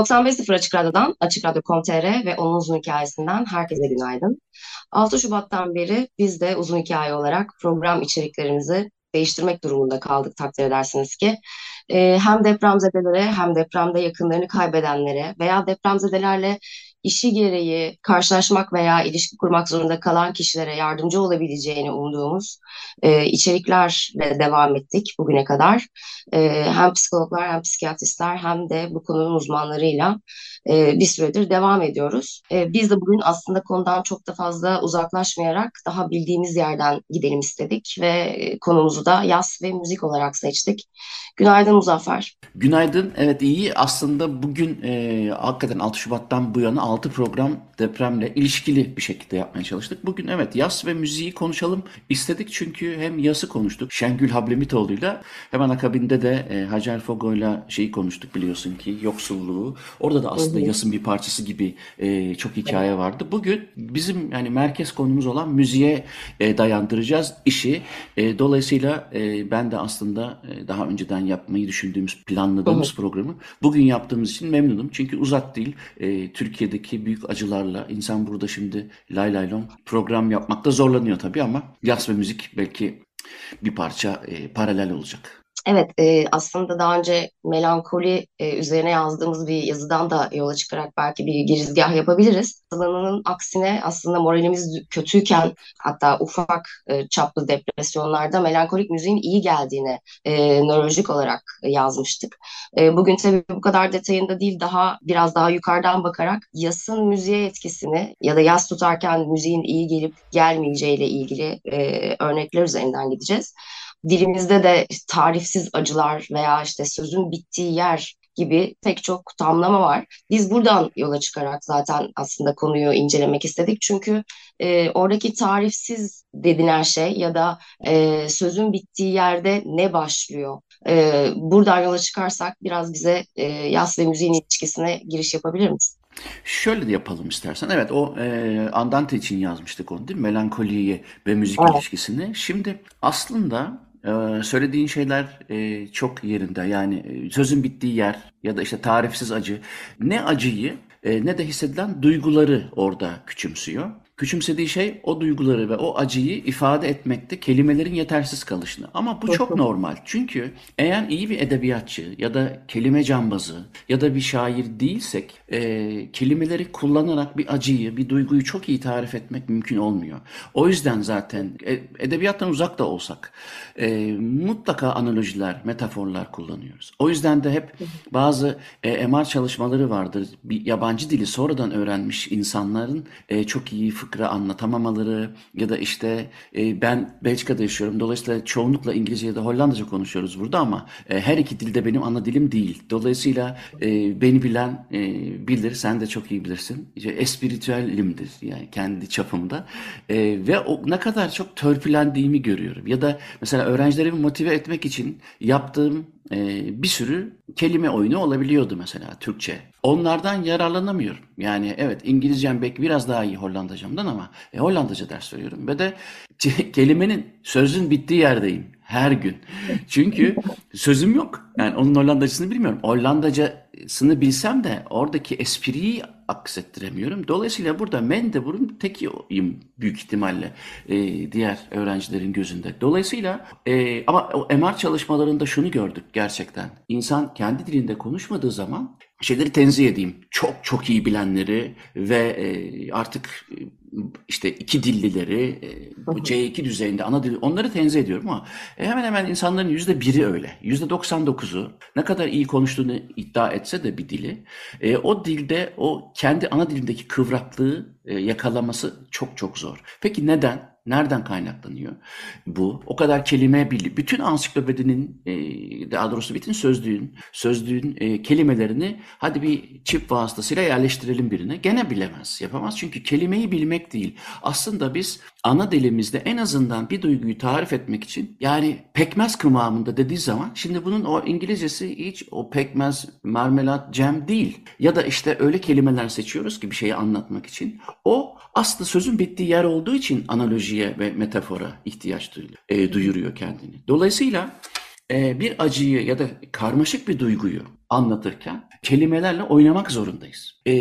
95.0 Açık Radyo'dan, Açık Radyo.com.tr ve onun uzun hikayesinden herkese günaydın. 6 Şubat'tan beri biz de uzun hikaye olarak program içeriklerimizi değiştirmek durumunda kaldık takdir edersiniz ki. Ee, hem depremzedelere hem depremde yakınlarını kaybedenlere veya depremzedelerle işi gereği karşılaşmak veya ilişki kurmak zorunda kalan kişilere yardımcı olabileceğini umduğumuz e, içeriklerle devam ettik bugüne kadar. E, hem psikologlar hem psikiyatristler hem de bu konunun uzmanlarıyla e, bir süredir devam ediyoruz. E, biz de bugün aslında konudan çok da fazla uzaklaşmayarak daha bildiğimiz yerden gidelim istedik ve konumuzu da yaz ve müzik olarak seçtik. Günaydın Muzaffer. Günaydın. Evet iyi. Aslında bugün e, hakikaten 6 Şubat'tan bu yana 6 program depremle ilişkili bir şekilde yapmaya çalıştık. Bugün evet yas ve müziği konuşalım istedik çünkü hem yası konuştuk Şengül Hablemitoğlu'yla hemen akabinde de e, Hacer Fogo'yla şeyi konuştuk biliyorsun ki yoksulluğu. Orada da aslında yasın bir parçası gibi e, çok hikaye vardı. Bugün bizim yani merkez konumuz olan müziğe e, dayandıracağız işi. E, dolayısıyla e, ben de aslında e, daha önceden yapmayı düşündüğümüz planladığımız programı bugün yaptığımız için memnunum. Çünkü uzak değil. E, Türkiye'deki büyük acılarla insan burada şimdi lay lay lom program yapmakta zorlanıyor tabii ama yaz ve müzik belki bir parça e, paralel olacak. Evet, e, aslında daha önce melankoli e, üzerine yazdığımız bir yazıdan da yola çıkarak belki bir girizgah yapabiliriz. Sananın aksine aslında moralimiz kötüyken hatta ufak e, çaplı depresyonlarda melankolik müziğin iyi geldiğini e, nörolojik olarak yazmıştık. E, bugün tabii bu kadar detayında değil daha biraz daha yukarıdan bakarak yasın müziğe etkisini ya da yas tutarken müziğin iyi gelip gelmeyeceğiyle ilgili e, örnekler üzerinden gideceğiz dilimizde de tarifsiz acılar veya işte sözün bittiği yer gibi pek çok tamlama var. Biz buradan yola çıkarak zaten aslında konuyu incelemek istedik. Çünkü e, oradaki tarifsiz dediğin şey ya da e, sözün bittiği yerde ne başlıyor? E, buradan yola çıkarsak biraz bize e, yaz ve müziğin ilişkisine giriş yapabilir misin? Şöyle de yapalım istersen. Evet o e, Andante için yazmıştık onu değil mi? Melankoliyi ve müzik evet. ilişkisini. Şimdi aslında ee, söylediğin şeyler e, çok yerinde. Yani e, sözün bittiği yer ya da işte tarifsiz acı. Ne acıyı e, ne de hissedilen duyguları orada küçümsüyor. Küçümsediği şey o duyguları ve o acıyı ifade etmekte kelimelerin yetersiz kalışını. Ama bu çok normal. Çünkü eğer iyi bir edebiyatçı ya da kelime cambazı ya da bir şair değilsek e, kelimeleri kullanarak bir acıyı, bir duyguyu çok iyi tarif etmek mümkün olmuyor. O yüzden zaten e, edebiyattan uzak da olsak e, mutlaka analojiler, metaforlar kullanıyoruz. O yüzden de hep bazı e, MR çalışmaları vardır. Bir yabancı dili sonradan öğrenmiş insanların e, çok iyi fıkra anlatamamaları ya da işte e, ben Belçika'da yaşıyorum. Dolayısıyla çoğunlukla İngilizce ya da Hollandaca konuşuyoruz burada ama e, her iki dilde benim ana dilim değil. Dolayısıyla e, beni bilen e, bilir, sen de çok iyi bilirsin. İşte espiritüelimdir yani kendi çapımda. E, ve o ne kadar çok törpülendiğimi görüyorum. Ya da mesela öğrencilerimi motive etmek için yaptığım e, bir sürü kelime oyunu olabiliyordu mesela Türkçe. Onlardan yararlanamıyorum. Yani evet İngilizcem belki biraz daha iyi Hollandacamdan ama e, Hollandaca ders veriyorum. Ve de kelimenin sözün bittiği yerdeyim her gün. Çünkü sözüm yok. Yani onun Hollandacısını bilmiyorum. Hollandacasını bilsem de oradaki espriyi aksettiremiyorum. Dolayısıyla burada Mendebur'un tekiyim büyük ihtimalle e, diğer öğrencilerin gözünde. Dolayısıyla e, ama o MR çalışmalarında şunu gördük gerçekten. İnsan kendi dilinde konuşmadığı zaman şeyleri tenzih edeyim. Çok çok iyi bilenleri ve e, artık işte iki dillileri, e, bu C2 düzeyinde ana dil, onları tenzih ediyorum ama e, hemen hemen insanların yüzde biri öyle. Yüzde 99'u ne kadar iyi konuştuğunu iddia etse de bir dili, e, o dilde o kendi ana dilindeki kıvraklığı yakalaması çok çok zor. Peki neden? Nereden kaynaklanıyor? Bu o kadar kelime bil bütün ansiklopedinin e, daha doğrusu bütün sözlüğün sözlüğün e, kelimelerini hadi bir çip vasıtasıyla yerleştirelim birine. Gene bilemez, yapamaz. Çünkü kelimeyi bilmek değil. Aslında biz ana dilimizde en azından bir duyguyu tarif etmek için yani pekmez kıvamında dediği zaman şimdi bunun o İngilizcesi hiç o pekmez, marmelat, cem değil. Ya da işte öyle kelimeler seçiyoruz ki bir şeyi anlatmak için. O aslında sözün bittiği yer olduğu için analojiye ve metafora ihtiyaç duyuyor, e, duyuruyor kendini. Dolayısıyla e, bir acıyı ya da karmaşık bir duyguyu anlatırken kelimelerle oynamak zorundayız. E,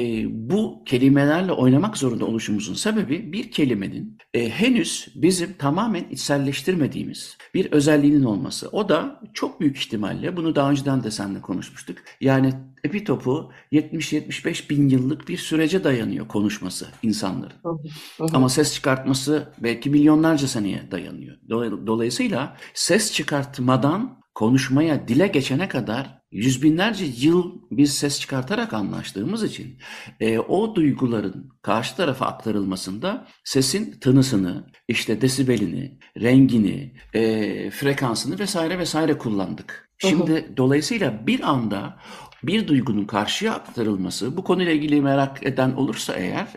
bu kelimelerle oynamak zorunda oluşumuzun sebebi bir kelimenin e, henüz bizim tamamen içselleştirmediğimiz bir özelliğinin olması. O da çok büyük ihtimalle bunu daha önceden de seninle konuşmuştuk. Yani epitopu 70-75 bin yıllık bir sürece dayanıyor konuşması insanların. Ama ses çıkartması belki milyonlarca seneye dayanıyor. Dolayısıyla ses çıkartmadan konuşmaya, dile geçene kadar yüz binlerce yıl biz ses çıkartarak anlaştığımız için e, o duyguların karşı tarafa aktarılmasında sesin tınısını, işte desibelini, rengini, e, frekansını vesaire vesaire kullandık. Şimdi hı hı. dolayısıyla bir anda bir duygunun karşıya aktarılması, bu konuyla ilgili merak eden olursa eğer,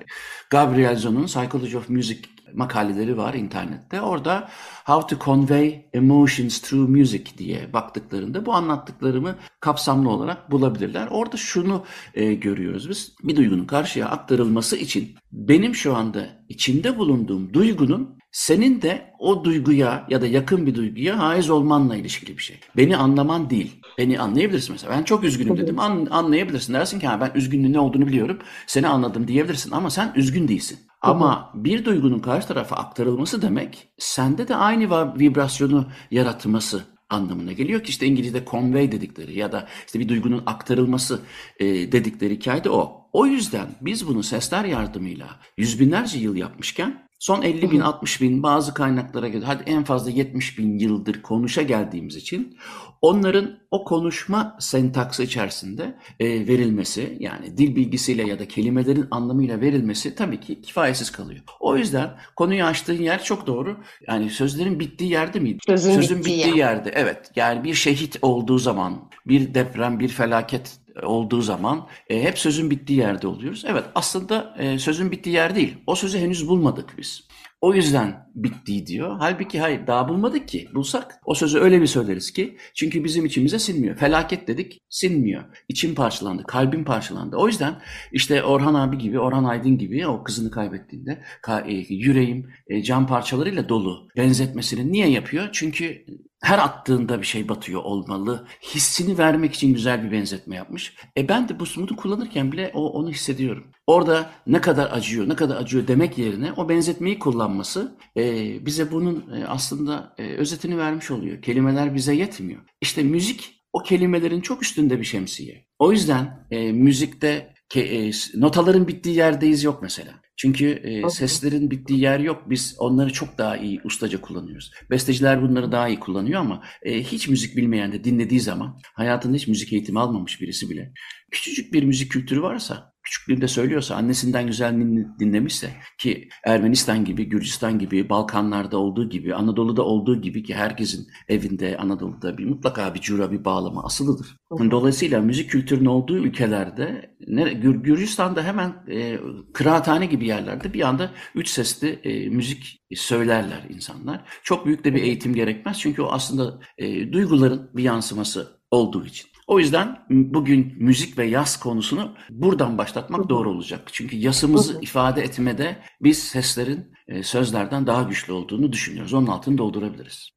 Gabriel Zon'un Psychology of Music makaleleri var internette. Orada How to Convey Emotions Through Music diye baktıklarında bu anlattıklarımı kapsamlı olarak bulabilirler. Orada şunu e, görüyoruz biz. Bir duygunun karşıya aktarılması için benim şu anda içinde bulunduğum duygunun senin de o duyguya ya da yakın bir duyguya haiz olmanla ilişkili bir şey. Beni anlaman değil. Beni anlayabilirsin mesela. Ben çok üzgünüm dedim. An, anlayabilirsin. Dersin ki ha, ben üzgünlüğün ne olduğunu biliyorum. Seni anladım diyebilirsin ama sen üzgün değilsin. Ama bir duygunun karşı tarafa aktarılması demek sende de aynı vibrasyonu yaratması anlamına geliyor ki işte İngilizce convey dedikleri ya da işte bir duygunun aktarılması e, dedikleri hikaye de o. O yüzden biz bunu sesler yardımıyla yüz binlerce yıl yapmışken Son 50 bin, 60 bin bazı kaynaklara göre hadi en fazla 70 bin yıldır konuşa geldiğimiz için onların o konuşma sentaksı içerisinde e, verilmesi yani dil bilgisiyle ya da kelimelerin anlamıyla verilmesi tabii ki kifayetsiz kalıyor. O yüzden konuyu açtığın yer çok doğru. Yani sözlerin bittiği yerde miydi? Sözün, Sözün bittiği, bittiği yerde. Evet. Yani bir şehit olduğu zaman, bir deprem, bir felaket olduğu zaman e, hep sözün bittiği yerde oluyoruz. Evet aslında e, sözün bittiği yer değil. O sözü henüz bulmadık biz. O yüzden bitti diyor. Halbuki hayır daha bulmadık ki. Bulsak o sözü öyle bir söyleriz ki çünkü bizim içimize sinmiyor. Felaket dedik sinmiyor. İçim parçalandı, kalbim parçalandı. O yüzden işte Orhan abi gibi, Orhan Aydın gibi o kızını kaybettiğinde e, yüreğim e, cam parçalarıyla dolu benzetmesini niye yapıyor? Çünkü her attığında bir şey batıyor olmalı. Hissini vermek için güzel bir benzetme yapmış. E ben de bu sumutu kullanırken bile o, onu hissediyorum. Orada ne kadar acıyor, ne kadar acıyor demek yerine o benzetmeyi kullanması e, bize bunun e, aslında e, özetini vermiş oluyor. Kelimeler bize yetmiyor. İşte müzik o kelimelerin çok üstünde bir şemsiye. O yüzden e, müzikte ke, e, notaların bittiği yerdeyiz yok mesela. Çünkü e, seslerin bittiği yer yok. Biz onları çok daha iyi ustaca kullanıyoruz. Besteciler bunları daha iyi kullanıyor ama e, hiç müzik bilmeyen de dinlediği zaman hayatında hiç müzik eğitimi almamış birisi bile küçücük bir müzik kültürü varsa küçüklüğünde söylüyorsa, annesinden güzel dinlemişse ki Ermenistan gibi, Gürcistan gibi, Balkanlarda olduğu gibi, Anadolu'da olduğu gibi ki herkesin evinde Anadolu'da bir mutlaka bir cura, bir bağlama asılıdır. Dolayısıyla müzik kültürünün olduğu ülkelerde Gür, Gürcistan'da hemen e, kıraathane gibi yerlerde bir anda üç sesli e, müzik söylerler insanlar. Çok büyük de bir eğitim gerekmez çünkü o aslında e, duyguların bir yansıması olduğu için. O yüzden bugün müzik ve yas konusunu buradan başlatmak doğru olacak. Çünkü yasımızı ifade etmede biz seslerin e, sözlerden daha güçlü olduğunu düşünüyoruz. Onun altını doldurabiliriz.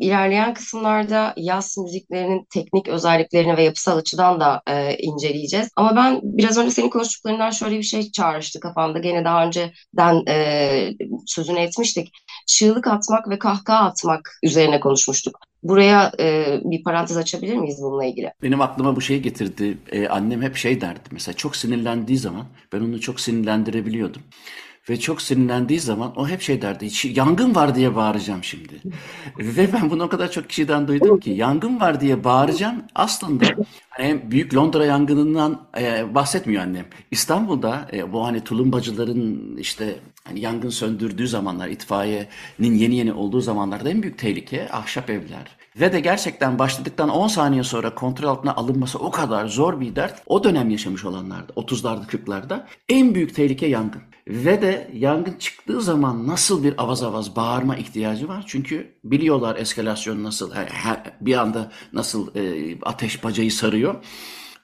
İlerleyen kısımlarda yas müziklerinin teknik özelliklerini ve yapısal açıdan da e, inceleyeceğiz. Ama ben biraz önce senin konuştuklarından şöyle bir şey çağrıştı kafamda. Gene daha önceden e, sözünü etmiştik. Çığlık atmak ve kahkaha atmak üzerine konuşmuştuk. Buraya e, bir parantez açabilir miyiz bununla ilgili? Benim aklıma bu şey getirdi. Ee, annem hep şey derdi. Mesela çok sinirlendiği zaman ben onu çok sinirlendirebiliyordum. Ve çok sinirlendiği zaman o hep şey derdi. Yangın var diye bağıracağım şimdi. Ve ben bunu o kadar çok kişiden duydum ki yangın var diye bağıracağım. Aslında hani büyük Londra yangınından e, bahsetmiyor annem. İstanbul'da e, bu hani tulumbacıların işte hani yangın söndürdüğü zamanlar, itfaiyenin yeni yeni olduğu zamanlarda en büyük tehlike ahşap evler. Ve de gerçekten başladıktan 10 saniye sonra kontrol altına alınması o kadar zor bir dert. O dönem yaşamış olanlarda, 30'larda 40'larda en büyük tehlike yangın. Ve de yangın çıktığı zaman nasıl bir avaz avaz bağırma ihtiyacı var. Çünkü biliyorlar eskalasyon nasıl, bir anda nasıl e, ateş bacayı sarıyor.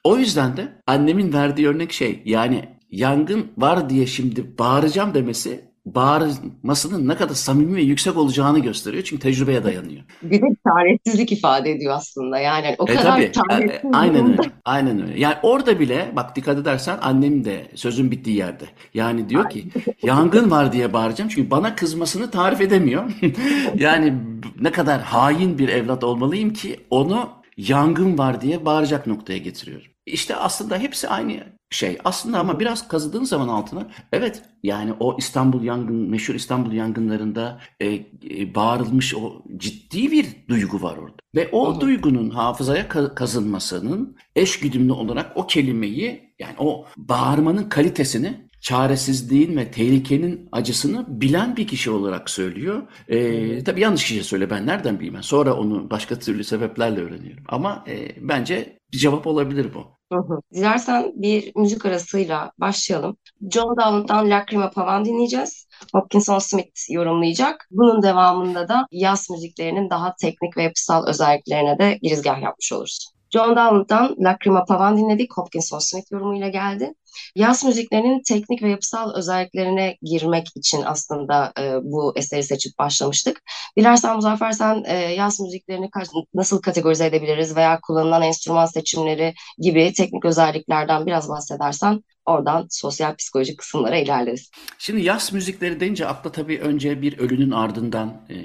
O yüzden de annemin verdiği örnek şey yani yangın var diye şimdi bağıracağım demesi bağırmasının ne kadar samimi ve yüksek olacağını gösteriyor. Çünkü tecrübeye dayanıyor. Bir de çaresizlik ifade ediyor aslında. Yani o e, kadar tabii, çaresiz. E, aynen öyle. Aynen öyle. Yani orada bile bak dikkat edersen annem de sözün bittiği yerde. Yani diyor ki yangın var diye bağıracağım. Çünkü bana kızmasını tarif edemiyor. yani ne kadar hain bir evlat olmalıyım ki onu yangın var diye bağıracak noktaya getiriyorum. İşte aslında hepsi aynı şey. Aslında ama biraz kazıdığın zaman altına evet yani o İstanbul yangın, meşhur İstanbul yangınlarında e, e, bağırılmış o ciddi bir duygu var orada. Ve o Hı-hı. duygunun hafızaya kazınmasının eş güdümlü olarak o kelimeyi yani o bağırmanın kalitesini çaresizliğin ve tehlikenin acısını bilen bir kişi olarak söylüyor. Ee, tabii yanlış kişi söyle ben nereden bileyim. Sonra onu başka türlü sebeplerle öğreniyorum. Ama e, bence bir cevap olabilir bu. Hı hı. Dilersen bir müzik arasıyla başlayalım. John Dowland'dan Lacrima Pavan dinleyeceğiz. Hopkinson Smith yorumlayacak. Bunun devamında da yaz müziklerinin daha teknik ve yapısal özelliklerine de girizgah yapmış oluruz. John Dowland'dan Lacrima Pavan dinledik. Hopkinson Smith yorumuyla geldi. Yaz müziklerinin teknik ve yapısal özelliklerine girmek için aslında e, bu eseri seçip başlamıştık. Dilersen Muzaffer sen e, yaz müziklerini nasıl kategorize edebiliriz veya kullanılan enstrüman seçimleri gibi teknik özelliklerden biraz bahsedersen oradan sosyal psikolojik kısımlara ilerleriz. Şimdi yaz müzikleri deyince akla tabii önce bir ölünün ardından e,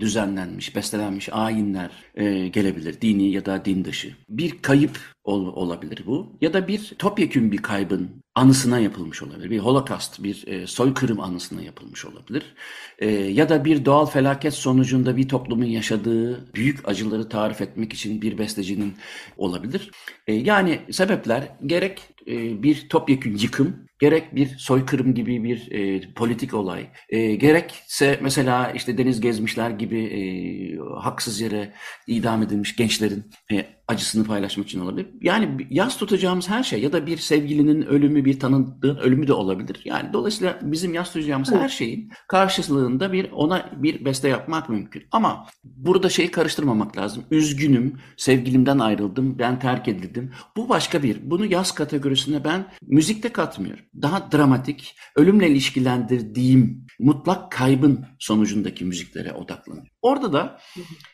düzenlenmiş, bestelenmiş ayinler e, gelebilir. Dini ya da din dışı. Bir kayıp ol, olabilir bu. Ya da bir topyekün bir kaybın anısına yapılmış olabilir. Bir holocaust, bir e, soykırım anısına yapılmış olabilir. E, ya da bir doğal felaket sonucunda bir toplumun yaşadığı büyük acıları tarif etmek için bir bestecinin olabilir. E, yani sebepler gerek bir topyekün yıkım, gerek bir soykırım gibi bir e, politik olay, e, gerekse mesela işte deniz gezmişler gibi e, haksız yere idam edilmiş gençlerin e, acısını paylaşmak için olabilir. Yani yaz tutacağımız her şey ya da bir sevgilinin ölümü, bir tanıdığın ölümü de olabilir. Yani dolayısıyla bizim yaz tutacağımız her şeyin karşılığında bir ona bir beste yapmak mümkün. Ama burada şeyi karıştırmamak lazım. Üzgünüm, sevgilimden ayrıldım, ben terk edildim. Bu başka bir. Bunu yaz kategorisine ben müzikte katmıyorum. Daha dramatik, ölümle ilişkilendirdiğim mutlak kaybın sonucundaki müziklere odaklanıyorum. Orada da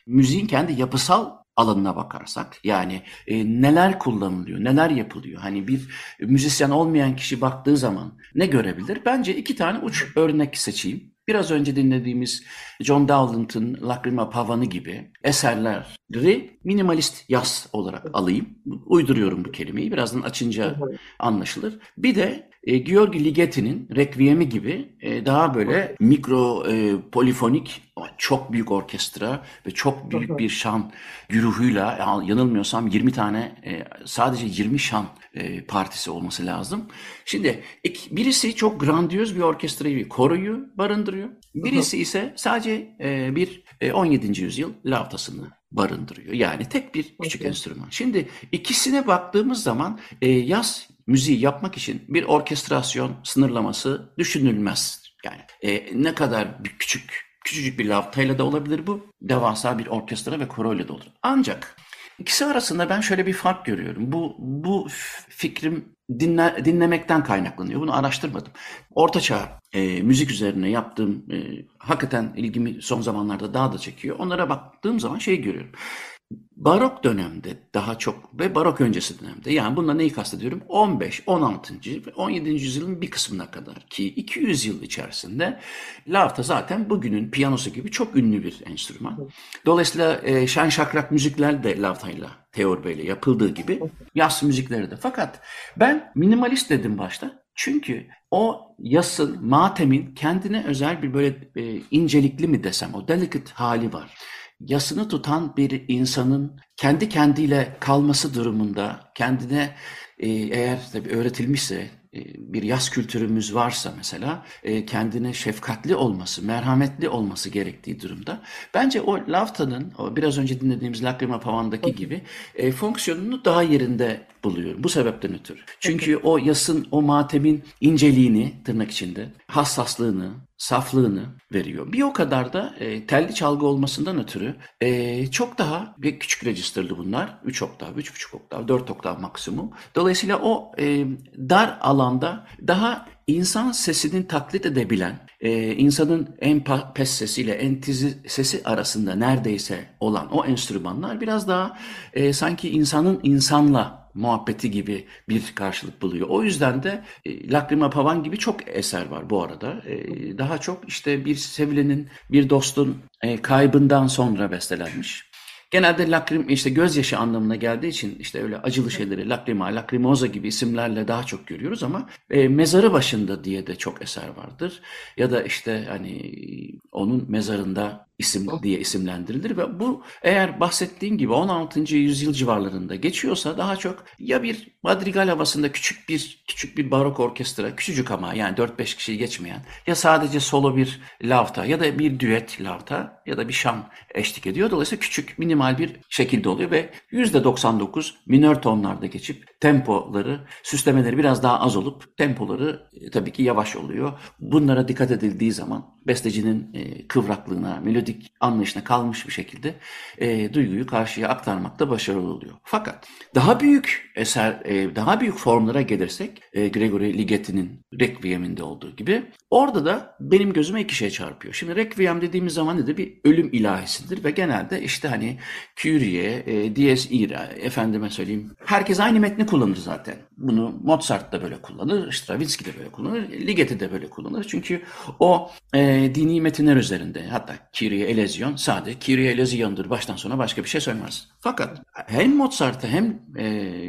müziğin kendi yapısal alanına bakarsak yani e, neler kullanılıyor, neler yapılıyor. Hani bir müzisyen olmayan kişi baktığı zaman ne görebilir? Bence iki tane uç örnek seçeyim. Biraz önce dinlediğimiz John Dowland'ın Lacrima Pavanı gibi eserleri minimalist yaz olarak alayım. Uyduruyorum bu kelimeyi. Birazdan açınca anlaşılır. Bir de e, Georgi Ligeti'nin Requiem'i gibi e, daha böyle mikro e, polifonik çok büyük orkestra ve çok büyük bir şan güruhuyla yanılmıyorsam 20 tane e, sadece 20 şan e, partisi olması lazım. Şimdi birisi çok grandiyöz bir orkestrayı, bir koroyu barındırıyor. Birisi ise sadece e, bir 17. yüzyıl lavtasını barındırıyor. Yani tek bir küçük enstrüman. Şimdi ikisine baktığımız zaman yaz müziği yapmak için bir orkestrasyon sınırlaması düşünülmez. Yani e, ne kadar bir küçük küçücük bir lavtayla da olabilir bu. Devasa bir orkestra ve koroyla da olur. Ancak ikisi arasında ben şöyle bir fark görüyorum. Bu bu fikrim dinle, dinlemekten kaynaklanıyor. Bunu araştırmadım. Ortaçağ e, müzik üzerine yaptığım e, hakikaten ilgimi son zamanlarda daha da çekiyor. Onlara baktığım zaman şey görüyorum barok dönemde daha çok ve barok öncesi dönemde yani bunda neyi kastediyorum? 15, 16. ve 17. yüzyılın bir kısmına kadar ki 200 yıl içerisinde lavta zaten bugünün piyanosu gibi çok ünlü bir enstrüman. Dolayısıyla e, şen şakrak müzikler de lavtayla, Teor Bey'le yapıldığı gibi yas müzikleri de. Fakat ben minimalist dedim başta. Çünkü o yasın, matemin kendine özel bir böyle e, incelikli mi desem o delicate hali var yasını tutan bir insanın kendi kendiyle kalması durumunda kendine e, eğer tabii öğretilmişse bir yaz kültürümüz varsa mesela e, kendine şefkatli olması, merhametli olması gerektiği durumda bence o Lafta'nın o biraz önce dinlediğimiz Lacrima Pavan'daki gibi e, fonksiyonunu daha yerinde buluyorum. Bu sebepten ötürü. Çünkü o yasın, o matemin inceliğini tırnak içinde, hassaslığını, saflığını veriyor. Bir o kadar da e, telli çalgı olmasından ötürü e, çok daha bir küçük registerlı bunlar. 3 oktav, 3,5 oktav, 4 oktav maksimum. Dolayısıyla o e, dar alanda daha insan sesini taklit edebilen, e, insanın en pes sesiyle en tizi sesi arasında neredeyse olan o enstrümanlar biraz daha e, sanki insanın insanla muhabbeti gibi bir karşılık buluyor. O yüzden de e, Lacrima Pavan gibi çok eser var bu arada. E, daha çok işte bir sevilenin, bir dostun e, kaybından sonra bestelenmiş. Genelde lakrim işte gözyaşı anlamına geldiği için işte öyle acılı şeyleri lakrima, lakrimoza gibi isimlerle daha çok görüyoruz ama e, mezarı başında diye de çok eser vardır. Ya da işte hani onun mezarında isim diye isimlendirilir ve bu eğer bahsettiğim gibi 16. yüzyıl civarlarında geçiyorsa daha çok ya bir madrigal havasında küçük bir küçük bir barok orkestra küçücük ama yani 4-5 kişiyi geçmeyen ya sadece solo bir lavta ya da bir düet lavta ya da bir şan eşlik ediyor. Dolayısıyla küçük minimal bir şekilde oluyor ve %99 minör tonlarda geçip tempoları süslemeleri biraz daha az olup tempoları e, tabii ki yavaş oluyor. Bunlara dikkat edildiği zaman bestecinin e, kıvraklığına, melodik anlayışına kalmış bir şekilde e, duyguyu karşıya aktarmakta başarılı oluyor. Fakat daha büyük eser, e, daha büyük formlara gelirsek e, Gregory Ligeti'nin Requiem'inde olduğu gibi orada da benim gözüme iki şey çarpıyor. Şimdi Requiem dediğimiz zaman nedir? Bir ölüm ilahisidir ve genelde işte hani Kyrie, e, Dies Ira, efendime söyleyeyim herkes aynı metni kullanır zaten. Bunu Mozart da böyle kullanır, Stravinsky de böyle kullanır, Ligeti de böyle kullanır. Çünkü o e, dini metinler üzerinde hatta Kyrie eleison sadece Kyrie elezion'dur baştan sona başka bir şey söylemez. Fakat hem Mozart'a hem e,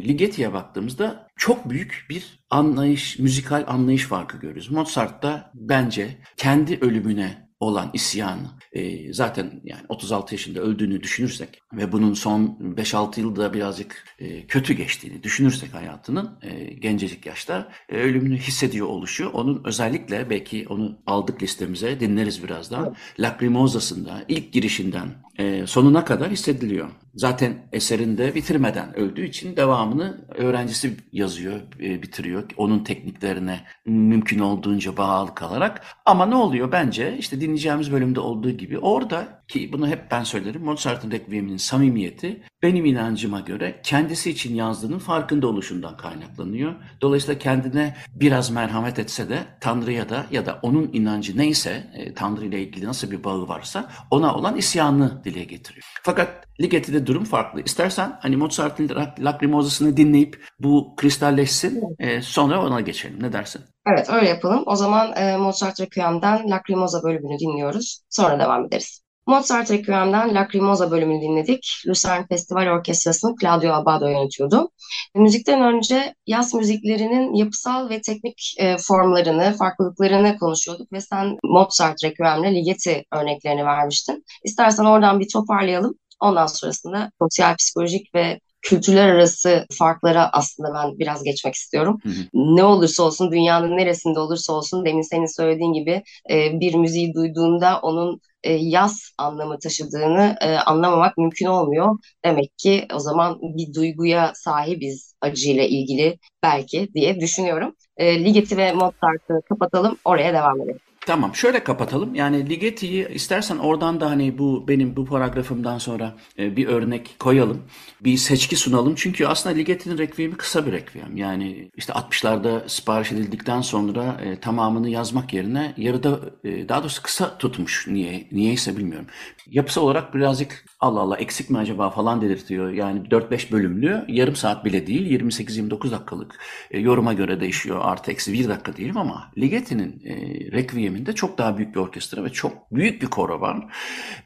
Ligeti'ye baktığımızda çok büyük bir anlayış, müzikal anlayış farkı görüyoruz. Mozart'ta bence kendi ölümüne olan isyanı e, zaten yani 36 yaşında öldüğünü düşünürsek ve bunun son 5-6 yılda birazcık e, kötü geçtiğini düşünürsek hayatının e, gencecik yaşta e, ölümünü hissediyor oluşu onun özellikle belki onu aldık listemize dinleriz birazdan. Evet. Lacrimosa'sında ilk girişinden e, sonuna kadar hissediliyor. Zaten eserinde bitirmeden öldüğü için devamını öğrencisi yazıyor, e, bitiriyor. Onun tekniklerine mümkün olduğunca bağlı kalarak. Ama ne oluyor bence işte dinleyeceğimiz bölümde olduğu gibi orada ki bunu hep ben söylerim Mozart'ın Requiem'inin samimiyeti benim inancıma göre kendisi için yazdığının farkında oluşundan kaynaklanıyor. Dolayısıyla kendine biraz merhamet etse de Tanrı'ya da ya da onun inancı neyse e, Tanrı ile ilgili nasıl bir bağı varsa ona olan isyanını dile getiriyor. Fakat Ligeti'de durum farklı. İstersen hani Mozart'ın Lacrimosa'sını dinleyip bu kristalleşsin e, sonra ona geçelim. Ne dersin? Evet öyle yapalım. O zaman e, Mozart Requiem'den Lacrimosa bölümünü dinliyoruz. Sonra devam ederiz. Mozart Requiem'den Lacrimosa bölümünü dinledik. Lucerne Festival Orkestrası'nı Claudio Abbado yönetiyordu. Müzikten önce yaz müziklerinin yapısal ve teknik e, formlarını, farklılıklarını konuşuyorduk ve sen Mozart Requiem'le Ligeti örneklerini vermiştin. İstersen oradan bir toparlayalım. Ondan sonrasında sosyal, psikolojik ve kültürler arası farklara aslında ben biraz geçmek istiyorum. Hı hı. Ne olursa olsun dünyanın neresinde olursa olsun demin senin söylediğin gibi e, bir müziği duyduğunda onun e, yaz anlamı taşıdığını e, anlamamak mümkün olmuyor. Demek ki o zaman bir duyguya sahibiz acıyla ilgili belki diye düşünüyorum. E, Ligeti ve Mozart'ı kapatalım oraya devam edelim. Tamam şöyle kapatalım. Yani Ligeti'yi istersen oradan da hani bu benim bu paragrafımdan sonra e, bir örnek koyalım. Bir seçki sunalım. Çünkü aslında Ligeti'nin rekviyemi kısa bir rekviyem. Yani işte 60'larda sipariş edildikten sonra e, tamamını yazmak yerine yarıda e, daha doğrusu kısa tutmuş. Niye niyeyse bilmiyorum. Yapısı olarak birazcık Allah Allah eksik mi acaba falan dedirtiyor. Yani 4-5 bölümlü yarım saat bile değil 28-29 dakikalık yoruma göre değişiyor. Artı eksi 1 dakika diyelim ama Ligeti'nin e, rekviyeminde çok daha büyük bir orkestra ve çok büyük bir koro var.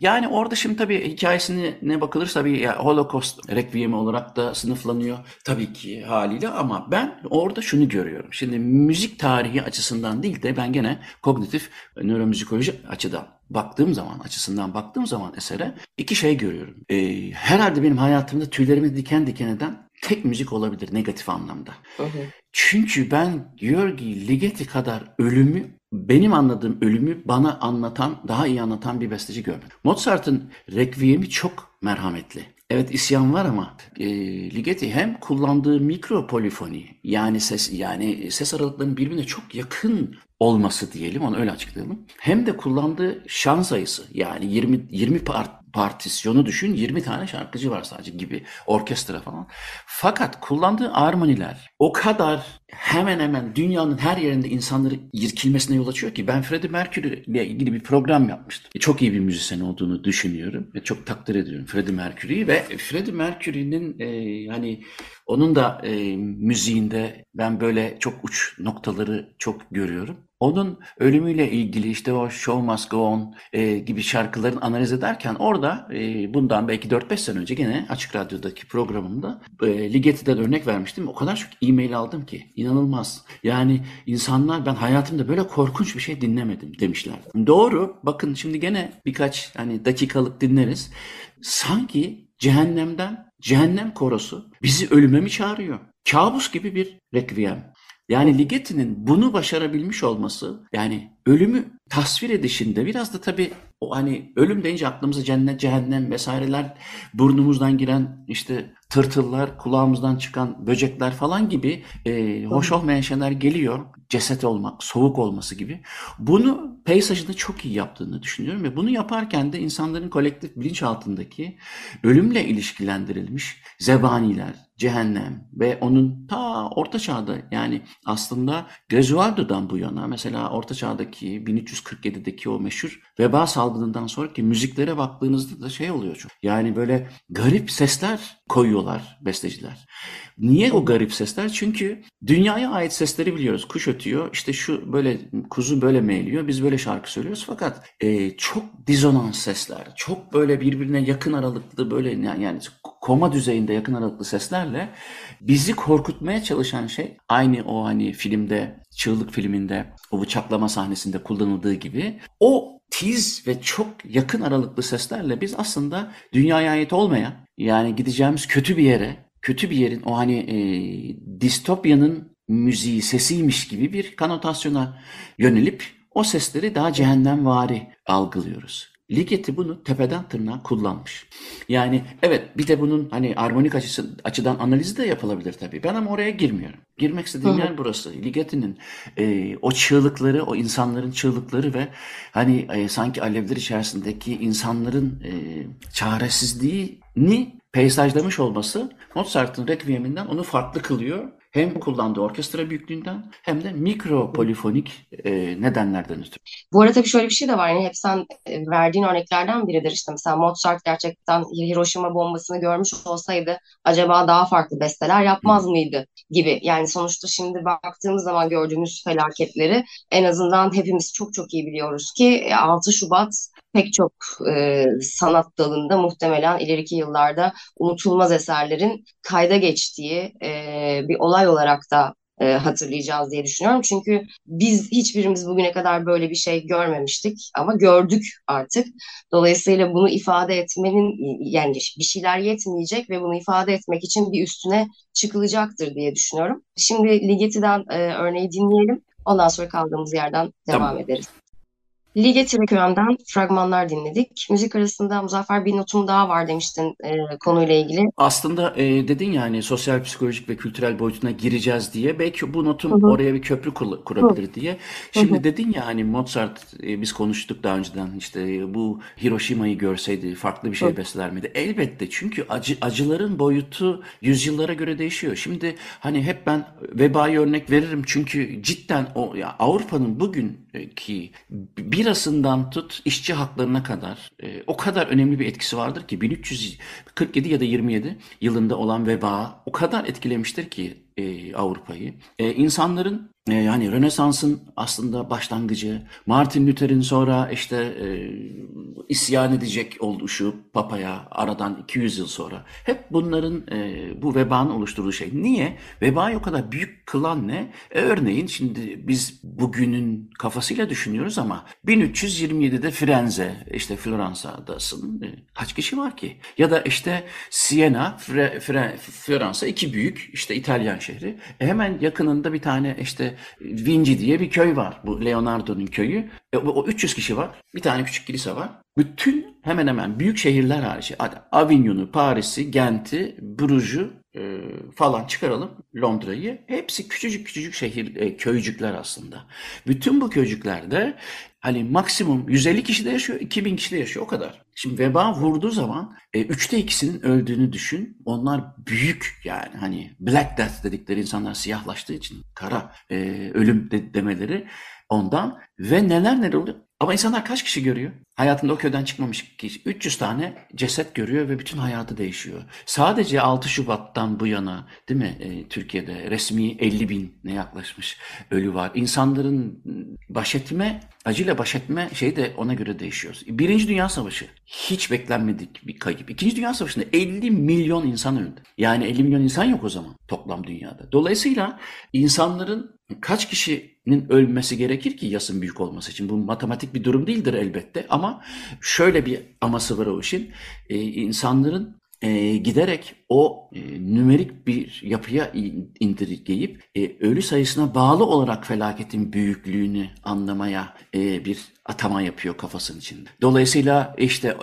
Yani orada şimdi tabii hikayesine ne bakılırsa bir ya, Holocaust rekviyemi olarak da sınıflanıyor tabii ki haliyle ama ben orada şunu görüyorum. Şimdi müzik tarihi açısından değil de ben gene kognitif nöromüzikoloji açıdan baktığım zaman, açısından baktığım zaman esere iki şey görüyorum. Ee, herhalde benim hayatımda tüylerimi diken diken eden tek müzik olabilir negatif anlamda. Hı hı. Çünkü ben Georgi Ligeti kadar ölümü benim anladığım ölümü bana anlatan, daha iyi anlatan bir besteci görmedim. Mozart'ın Requiem'i çok merhametli. Evet isyan var ama e, Ligeti hem kullandığı mikro polifoni yani ses yani ses aralıklarının birbirine çok yakın olması diyelim onu öyle açıklayalım. Hem de kullandığı şan sayısı yani 20 20 part partisyonu düşün 20 tane şarkıcı var sadece gibi orkestra falan. Fakat kullandığı armoniler o kadar hemen hemen dünyanın her yerinde insanları irkilmesine yol açıyor ki ben Freddie Mercury ile ilgili bir program yapmıştım. E, çok iyi bir müzisyen olduğunu düşünüyorum ve çok takdir ediyorum Freddie Mercury'yi ve Freddie Mercury'nin e, yani onun da e, müziğinde ben böyle çok uç noktaları çok görüyorum. Onun ölümüyle ilgili işte o Show Must Go On e, gibi şarkıların analiz ederken orada e, bundan belki 4-5 sene önce gene Açık Radyo'daki programımda e, Ligeti'den örnek vermiştim. O kadar çok e-mail aldım ki inanılmaz. Yani insanlar ben hayatımda böyle korkunç bir şey dinlemedim demişler. Doğru. Bakın şimdi gene birkaç hani dakikalık dinleriz. Sanki cehennemden cehennem korosu bizi ölüme mi çağırıyor? Kabus gibi bir rekviyem. Yani Ligeti'nin bunu başarabilmiş olması yani ölümü tasvir edişinde biraz da tabii o hani ölüm deyince aklımıza cennet, cehennem vesaireler burnumuzdan giren işte tırtıllar, kulağımızdan çıkan böcekler falan gibi e, hoş olmayan şeyler geliyor. Ceset olmak, soğuk olması gibi. Bunu peyzajında çok iyi yaptığını düşünüyorum ve bunu yaparken de insanların kolektif bilinç altındaki ölümle ilişkilendirilmiş zebaniler, cehennem ve onun ta orta çağda yani aslında Gesualdo'dan bu yana mesela orta çağdaki 1347'deki o meşhur veba salgınından sonraki müziklere baktığınızda da şey oluyor çok. Yani böyle garip sesler koyuyorlar besteciler. Niye o garip sesler? Çünkü dünyaya ait sesleri biliyoruz. Kuş ötüyor, işte şu böyle kuzu böyle meyliyor, biz böyle şarkı söylüyoruz. Fakat e, çok dizonans sesler, çok böyle birbirine yakın aralıklı böyle yani koma düzeyinde yakın aralıklı seslerle bizi korkutmaya çalışan şey aynı o hani filmde Çığlık filminde o bıçaklama sahnesinde kullanıldığı gibi o tiz ve çok yakın aralıklı seslerle biz aslında dünyaya ait olmayan yani gideceğimiz kötü bir yere kötü bir yerin o hani e, distopyanın müziği sesiymiş gibi bir kanotasyona yönelip o sesleri daha cehennemvari algılıyoruz. Ligeti bunu tepeden tırnağa kullanmış. Yani evet bir de bunun hani armonik açısı, açıdan analizi de yapılabilir tabii. Ben ama oraya girmiyorum. Girmek istediğim yer burası. Ligeti'nin e, o çığlıkları, o insanların çığlıkları ve hani e, sanki alevler içerisindeki insanların e, çaresizliğini peyzajlamış olması Mozart'ın Requiem'inden onu farklı kılıyor hem kullandığı orkestra büyüklüğünden hem de mikro polifonik e, nedenlerden ötürü. Bu arada tabii şöyle bir şey de var. Yani hep sen e, verdiğin örneklerden biridir. işte mesela Mozart gerçekten Hiroşima bombasını görmüş olsaydı acaba daha farklı besteler yapmaz mıydı gibi. Yani sonuçta şimdi baktığımız zaman gördüğümüz felaketleri en azından hepimiz çok çok iyi biliyoruz ki 6 e, Şubat pek çok e, sanat dalında muhtemelen ileriki yıllarda unutulmaz eserlerin kayda geçtiği e, bir olay olarak da e, hatırlayacağız diye düşünüyorum. Çünkü biz hiçbirimiz bugüne kadar böyle bir şey görmemiştik ama gördük artık. Dolayısıyla bunu ifade etmenin yani bir şeyler yetmeyecek ve bunu ifade etmek için bir üstüne çıkılacaktır diye düşünüyorum. Şimdi Ligeti'den e, örneği dinleyelim. Ondan sonra kaldığımız yerden devam tamam. ederiz. Ligeti Requiem'den fragmanlar dinledik. Müzik arasında Muzaffer bir notum daha var demiştin e, konuyla ilgili. Aslında e, dedin ya hani sosyal, psikolojik ve kültürel boyutuna gireceğiz diye. Belki bu notum Hı-hı. oraya bir köprü kur- kurabilir Hı-hı. diye. Şimdi Hı-hı. dedin ya hani Mozart e, biz konuştuk daha önceden işte e, bu Hiroşima'yı görseydi farklı bir şey Hı-hı. besler miydi? Elbette çünkü acı, acıların boyutu yüzyıllara göre değişiyor. Şimdi hani hep ben vebayı örnek veririm çünkü cidden o ya Avrupa'nın bugünkü bir birasından tut işçi haklarına kadar e, o kadar önemli bir etkisi vardır ki 1347 ya da 27 yılında olan veba o kadar etkilemiştir ki e, Avrupa'yı. E, insanların e, yani Rönesans'ın aslında başlangıcı, Martin Luther'in sonra işte e, isyan edecek oluşu Papa'ya aradan 200 yıl sonra. Hep bunların e, bu vebanın oluşturduğu şey. Niye? Vebayı o kadar büyük kılan ne? E, örneğin şimdi biz bugünün kafasıyla düşünüyoruz ama 1327'de Firenze, işte Floransa'dasın. E, kaç kişi var ki? Ya da işte Siena, Fre, Fre, Floransa iki büyük işte İtalyan şehri. E, hemen yakınında bir tane işte Vinci diye bir köy var. Bu Leonardo'nun köyü. E, o 300 kişi var. Bir tane küçük kilise var. Bütün hemen hemen büyük şehirler harici. Avignon'u, Paris'i, Gent'i, Bruges'u e, falan çıkaralım Londra'yı. Hepsi küçücük küçücük şehir e, köycükler aslında. Bütün bu köycüklerde hani maksimum 150 kişi de yaşıyor, 2000 kişi de yaşıyor o kadar. Şimdi veba vurduğu zaman e, üçte ikisinin öldüğünü düşün. Onlar büyük yani hani Black Death dedikleri insanlar siyahlaştığı için kara e, ölüm de, demeleri ondan ve neler neler oluyor. Ama insanlar kaç kişi görüyor? Hayatında o köyden çıkmamış kişi. 300 tane ceset görüyor ve bütün hayatı değişiyor. Sadece 6 Şubat'tan bu yana değil mi e, Türkiye'de resmi 50 bin ne yaklaşmış ölü var. İnsanların baş etme, acıyla baş etme şey de ona göre değişiyor. Birinci Dünya Savaşı hiç beklenmedik bir kayıp. İkinci Dünya Savaşı'nda 50 milyon insan öldü. Yani 50 milyon insan yok o zaman toplam dünyada. Dolayısıyla insanların kaç kişinin ölmesi gerekir ki yasın büyük olması için? Bu matematik bir durum değildir elbette ama şöyle bir aması var o işin. Ee, insanların e, giderek o e, nümerik bir yapıya indirgeyip e, ölü sayısına bağlı olarak felaketin büyüklüğünü anlamaya e, bir atama yapıyor kafasının içinde. Dolayısıyla işte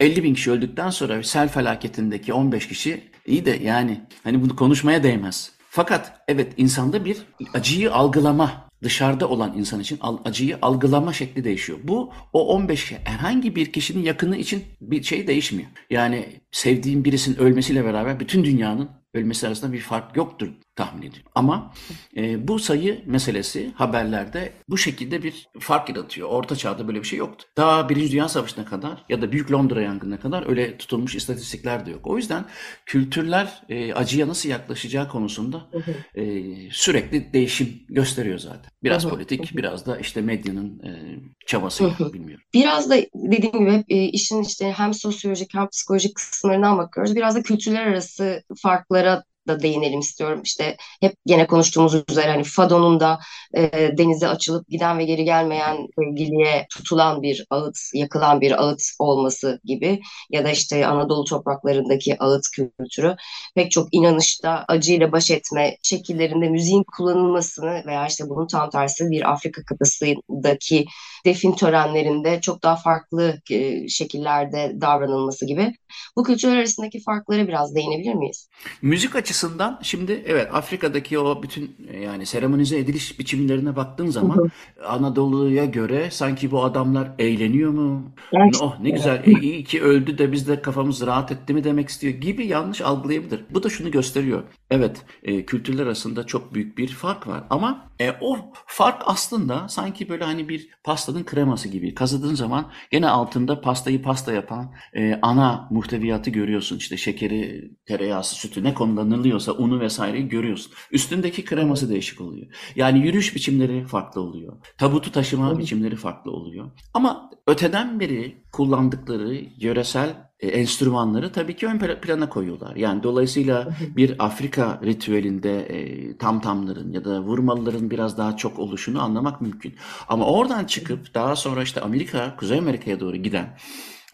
50 e, bin kişi öldükten sonra sel felaketindeki 15 kişi iyi de yani hani bunu konuşmaya değmez. Fakat evet insanda bir acıyı algılama dışarıda olan insan için acıyı algılama şekli değişiyor. Bu o 15 herhangi bir kişinin yakını için bir şey değişmiyor. Yani sevdiğim birisinin ölmesiyle beraber bütün dünyanın ölmesi arasında bir fark yoktur tahmin ediyorum. Ama e, bu sayı meselesi haberlerde bu şekilde bir fark yaratıyor. Orta çağda böyle bir şey yoktu. Daha Birinci Dünya Savaşı'na kadar ya da Büyük Londra yangınına kadar öyle tutulmuş istatistikler de yok. O yüzden kültürler e, acıya nasıl yaklaşacağı konusunda e, sürekli değişim gösteriyor zaten. Biraz politik, biraz da işte medyanın e, çabasıyla bilmiyorum. Biraz da dediğim gibi e, işin işte hem sosyolojik hem psikolojik kısımlarından bakıyoruz. Biraz da kültürler arası farklara da değinelim istiyorum. İşte hep gene konuştuğumuz üzere hani Fado'nun da e, denize açılıp giden ve geri gelmeyen sevgiliye tutulan bir ağıt, yakılan bir ağıt olması gibi ya da işte Anadolu topraklarındaki ağıt kültürü pek çok inanışta acıyla baş etme şekillerinde müziğin kullanılmasını veya işte bunun tam tersi bir Afrika kıtasındaki defin törenlerinde çok daha farklı e, şekillerde davranılması gibi. Bu kültürler arasındaki farklara biraz değinebilir miyiz? Müzik açısından şimdi evet Afrika'daki o bütün yani seremonize ediliş biçimlerine baktığın zaman Anadolu'ya göre sanki bu adamlar eğleniyor mu? Evet. Oh ne güzel e, iyi ki öldü de biz de kafamız rahat etti mi demek istiyor gibi yanlış algılayabilir. Bu da şunu gösteriyor. Evet e, kültürler arasında çok büyük bir fark var ama e, o fark aslında sanki böyle hani bir pastanın kreması gibi. Kazıdığın zaman gene altında pastayı pasta yapan e, ana muhteviyatı görüyorsun. İşte şekeri, tereyağı, sütü ne kullanılıyorsa unu vesaireyi görüyorsun. Üstündeki kreması değişik oluyor. Yani yürüyüş biçimleri farklı oluyor. Tabutu taşıma biçimleri farklı oluyor. Ama öteden beri kullandıkları yöresel enstrümanları tabii ki ön plana koyuyorlar. Yani dolayısıyla bir Afrika ritüelinde e, tam tamların ya da vurmalıların biraz daha çok oluşunu anlamak mümkün. Ama oradan çıkıp daha sonra işte Amerika, Kuzey Amerika'ya doğru giden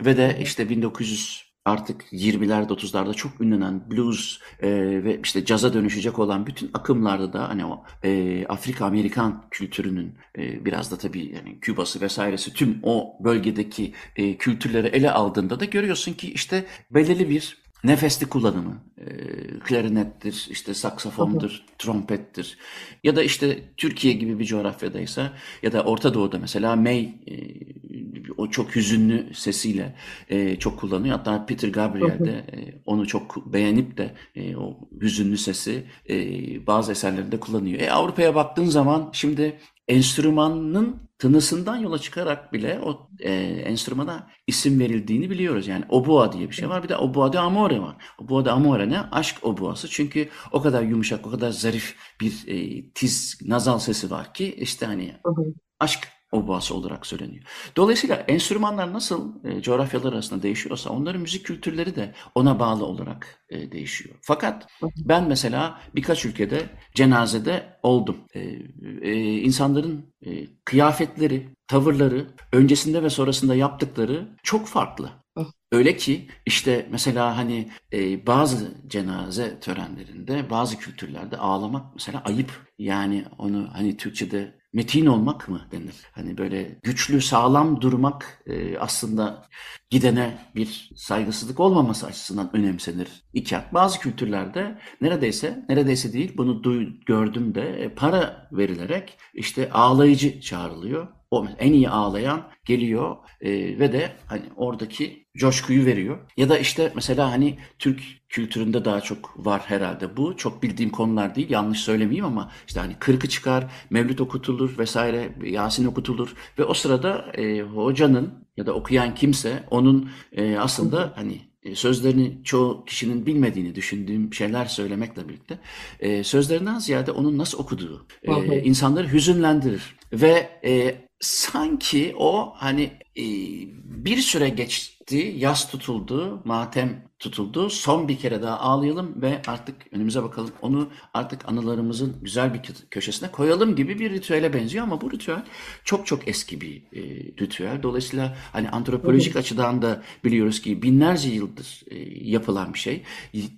ve de işte 1900 artık 20'lerde 30'larda çok ünlenen blues e, ve işte caza dönüşecek olan bütün akımlarda da hani o e, Afrika Amerikan kültürünün e, biraz da tabii yani Küba'sı vesairesi tüm o bölgedeki e, kültürleri ele aldığında da görüyorsun ki işte belirli bir nefesli kullanımı, e, klarinettir, işte saksafondur, trompettir ya da işte Türkiye gibi bir coğrafyadaysa ya da Orta Doğu'da mesela May e, o çok hüzünlü sesiyle e, çok kullanıyor. Hatta Peter Gabriel de e, onu çok beğenip de e, o hüzünlü sesi e, bazı eserlerinde kullanıyor. E, Avrupa'ya baktığın zaman şimdi enstrümanın tınısından yola çıkarak bile o e, enstrümana isim verildiğini biliyoruz. Yani obua diye bir şey var. Bir de obua de amore var. Obua de amore ne? Aşk obuası. Çünkü o kadar yumuşak, o kadar zarif bir e, tiz, nazal sesi var ki işte hani aşk oboası olarak söyleniyor. Dolayısıyla enstrümanlar nasıl e, coğrafyalar arasında değişiyorsa onların müzik kültürleri de ona bağlı olarak e, değişiyor. Fakat ben mesela birkaç ülkede cenazede oldum. E, e, insanların e, kıyafetleri, tavırları, öncesinde ve sonrasında yaptıkları çok farklı. Öyle ki işte mesela hani e, bazı cenaze törenlerinde, bazı kültürlerde ağlamak mesela ayıp. Yani onu hani Türkçe'de metin olmak mı denir? Hani böyle güçlü, sağlam durmak e, aslında gidene bir saygısızlık olmaması açısından önemsenir iken bazı kültürlerde neredeyse neredeyse değil bunu duy, gördüm de e, para verilerek işte ağlayıcı çağrılıyor. O en iyi ağlayan geliyor e, ve de hani oradaki coşkuyu veriyor. Ya da işte mesela hani Türk kültüründe daha çok var herhalde bu. Çok bildiğim konular değil. Yanlış söylemeyeyim ama işte hani kırkı çıkar, mevlüt okutulur vesaire, Yasin okutulur ve o sırada e, hocanın ya da okuyan kimse onun e, aslında hani e, sözlerini çoğu kişinin bilmediğini düşündüğüm şeyler söylemekle birlikte e, sözlerinden ziyade onun nasıl okuduğu e, insanları hüzünlendirir ve sanki o hani bir süre geçti, yas tutuldu, matem tutuldu. Son bir kere daha ağlayalım ve artık önümüze bakalım. Onu artık anılarımızın güzel bir köşesine koyalım gibi bir ritüele benziyor ama bu ritüel çok çok eski bir e, ritüel. Dolayısıyla hani antropolojik evet. açıdan da biliyoruz ki binlerce yıldır e, yapılan bir şey.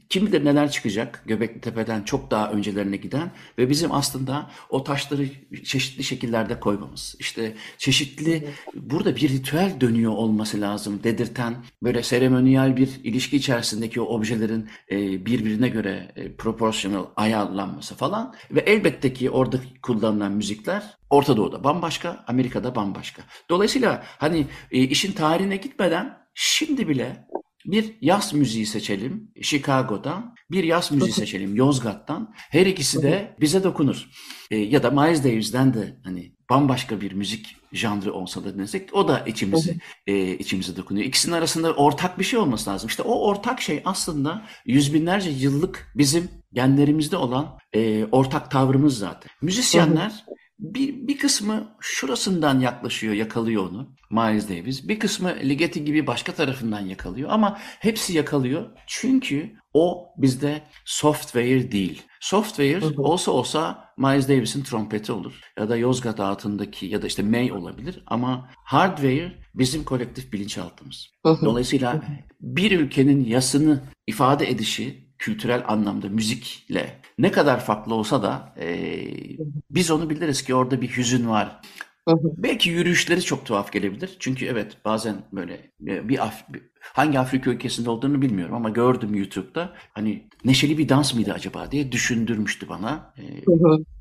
Kim bilir neler çıkacak Göbekli Tepe'den çok daha öncelerine giden ve bizim aslında o taşları çeşitli şekillerde koymamız. İşte çeşitli burada bir ritüel dönüyor olması lazım dedirten böyle seremoniyel bir ilişki içerisinde içerisindeki o objelerin e, birbirine göre e, proporsiyonel ayarlanması falan ve elbette ki orada kullanılan müzikler Orta Doğu'da bambaşka, Amerika'da bambaşka. Dolayısıyla hani e, işin tarihine gitmeden şimdi bile bir yaz müziği seçelim Chicago'dan, bir yaz müziği seçelim Yozgat'tan. Her ikisi de bize dokunur. E, ya da Miles Davis'den de hani bambaşka bir müzik janrı olsa da desek o da içimizi e, içimize dokunuyor. İkisinin arasında ortak bir şey olması lazım. İşte o ortak şey aslında yüz binlerce yıllık bizim genlerimizde olan e, ortak tavrımız zaten. Müzisyenler bir, bir kısmı şurasından yaklaşıyor, yakalıyor onu Miles Davis. Bir kısmı Ligeti gibi başka tarafından yakalıyor ama hepsi yakalıyor. Çünkü o bizde software değil. Software olsa olsa Miles Davis'in trompeti olur. Ya da Yozgat altındaki ya da işte May olabilir. Ama hardware bizim kolektif bilinçaltımız. Dolayısıyla bir ülkenin yasını ifade edişi kültürel anlamda müzikle ne kadar farklı olsa da e, biz onu biliriz ki orada bir hüzün var. Belki yürüyüşleri çok tuhaf gelebilir. Çünkü evet bazen böyle e, bir, Af hangi Afrika ülkesinde olduğunu bilmiyorum ama gördüm YouTube'da. Hani neşeli bir dans mıydı acaba diye düşündürmüştü bana. E,